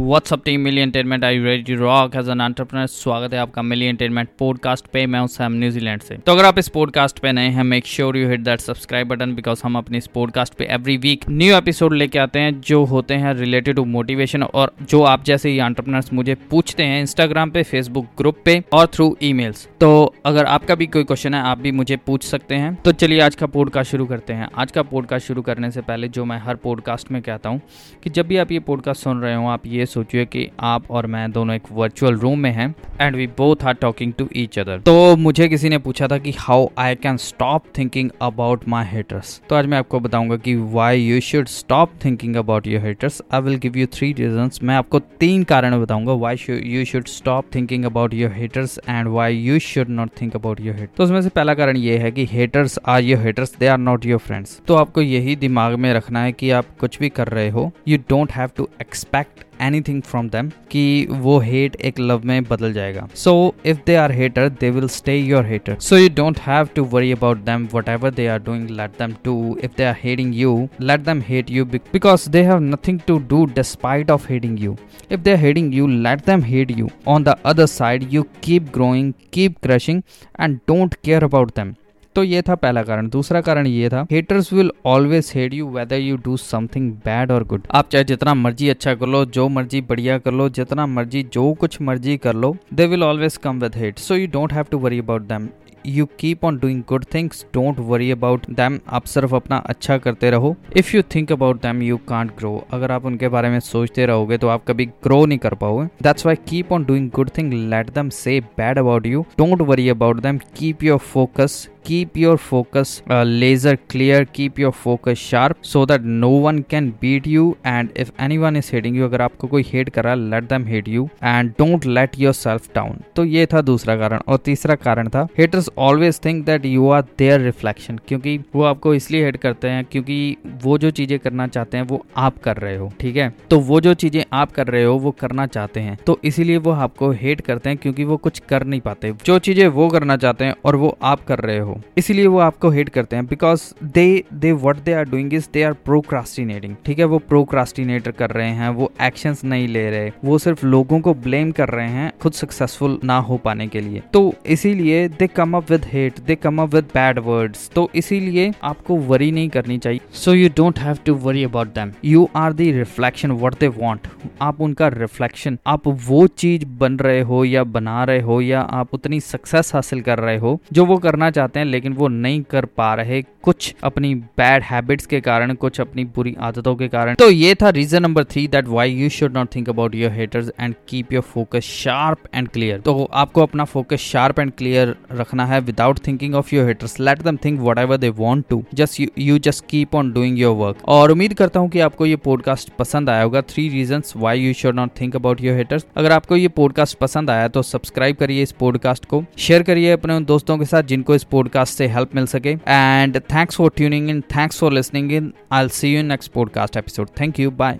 What's up team milli entertainment I ready rock as an entrepreneur स्वागत है आपका मिली entertainment podcast पे। मैं हूँ सैम न्यूजीलैंड से। तो अगर आप इस पॉडकास्ट पे नए हैं make sure you hit that subscribe button because हम अपने इस पॉडकास्ट पे एवरी वीक न्यू एपिसोड लेके आते हैं, जो होते हैं रिलेटेड टू मोटिवेशन और जो आप जैसे ही एंटरप्रेन्योर्स मुझे पूछते हैं इंस्टाग्राम पे फेसबुक ग्रुप पे और थ्रू ई तो अगर आपका भी कोई क्वेश्चन है, आप भी मुझे पूछ सकते हैं। तो चलिए आज का पॉडकास्ट शुरू करते हैं। आज का पॉडकास्ट शुरू करने से पहले जो मैं हर पॉडकास्ट में कहता हूँ कि जब भी आप ये पॉडकास्ट सुन रहे हो, आप ये सोचिए कि आप और मैं दोनों एक वर्चुअल रूम में हैं and we both are talking to each other तो मुझे किसी ने पूछा था कि how I can stop thinking about my haters तो आज मैं आपको बताऊँगा कि why you should stop thinking about your haters I will give you three reason मैं आपको तीन कारण बताऊँगा why you should stop thinking about your haters and why you should not think about your hate तो उसमें से पहला कारण ये है कि haters are your haters they are not your friends तो आपको यही दिमाग में रखना है कि आप कुछ भी कर रहे हो you don't have to expect anything from them कि वो हेट एक लव में बदल जाएगा। So if they are hater they will stay your hater so you don't have to worry about them whatever they are doing let them to if they are hating you let them hate you because they have nothing to do despite of hating you if they are hating you let them hate you on the other side you keep growing keep crushing and don't care about them. तो ये था पहला कारण। दूसरा कारण ये था haters will always hate you whether you do something bad और गुड आप चाहे जितना मर्ज़ी अच्छा कर लो, जो मर्ज़ी बढ़िया कर लो, जितना मर्ज़ी, जो कुछ मर्ज़ी कर लो they will always come with hate so you don't have to worry about them you keep on doing good things don't worry about them आप सिर्फ़ अपना अच्छा करते रहो। If you think about them you can't grow अगर आप उनके बारे में सोचते रहोगे तो आप कभी ग्रो नहीं कर पाओगे। That's why keep on doing good thing let them say bad about you don't worry about them keep your focus keep your focus uh, laser clear keep your focus sharp so that no one can beat you. And if anyone is hating you अगर आपको कोई hate कर है let them hate you. And don't let yourself down. तो ये था दूसरा कारण और तीसरा कारण था haters always think that you are their reflection क्योंकि वो आपको इसलिए हेट करते हैं क्योंकि वो जो चीज़ें करना चाहते हैं वो आप कर रहे हो, ठीक है? तो वो जो चीज़ें आप कर रहे हो, वो करना चाहते हैं। तो इसीलिए वो आपको हेट करते हैं क्योंकि वो कुछ कर नहीं पाते। जो चीज़ें वो करना चाहते हैं और वो आप कर रहे हो हो इसीलिए वो आपको हेट करते हैं because they they what they are doing is they are procrastinating ठीक है? वो प्रोक्रास्टिनेटर कर रहे हैं, वो एक्शन नहीं ले रहे, वो सिर्फ़ लोगों को ब्लेम कर रहे हैं खुद सक्सेसफुल ना हो पाने के लिए। तो इसीलिए they come up with hate they come up with bad words तो इसीलिए आपको वरी नहीं करनी चाहिए। So you don't have to worry about them you are the reflection what they want आप उनका रिफ्लेक्शन आप वो चीज़ बन रहे हो या बना रहे हो या आप उतनी सक्सेस हासिल कर रहे हो, जो वो करना चाहते हैं, लेकिन वो नहीं कर पा रहे कुछ अपनी बैड हैबिट्स के कारण, कुछ अपनी बुरी आदतों के कारण। तो ये था reason number three that why you should not think about your haters and keep your focus sharp and clear तो आपको अपना फोकस शार्प एंड क्लियर रखना है without thinking of your haters let them think whatever they want to just you just keep on doing your work और उम्मीद करता हूँ कि आपको ये पॉडकास्ट पसंद आया होगा। Three reason why you should not think about your haters अगर आपको ये पॉडकास्ट पसंद आया तो सब्सक्राइब करिए इस पॉडकास्ट को। शेयर करिए अपने उन दोस्तों के साथ जिनको इस पॉडकास्ट से हेल्प मिल सके। And thanks for tuning in thanks for listening in I see you next podcast episode thank you bye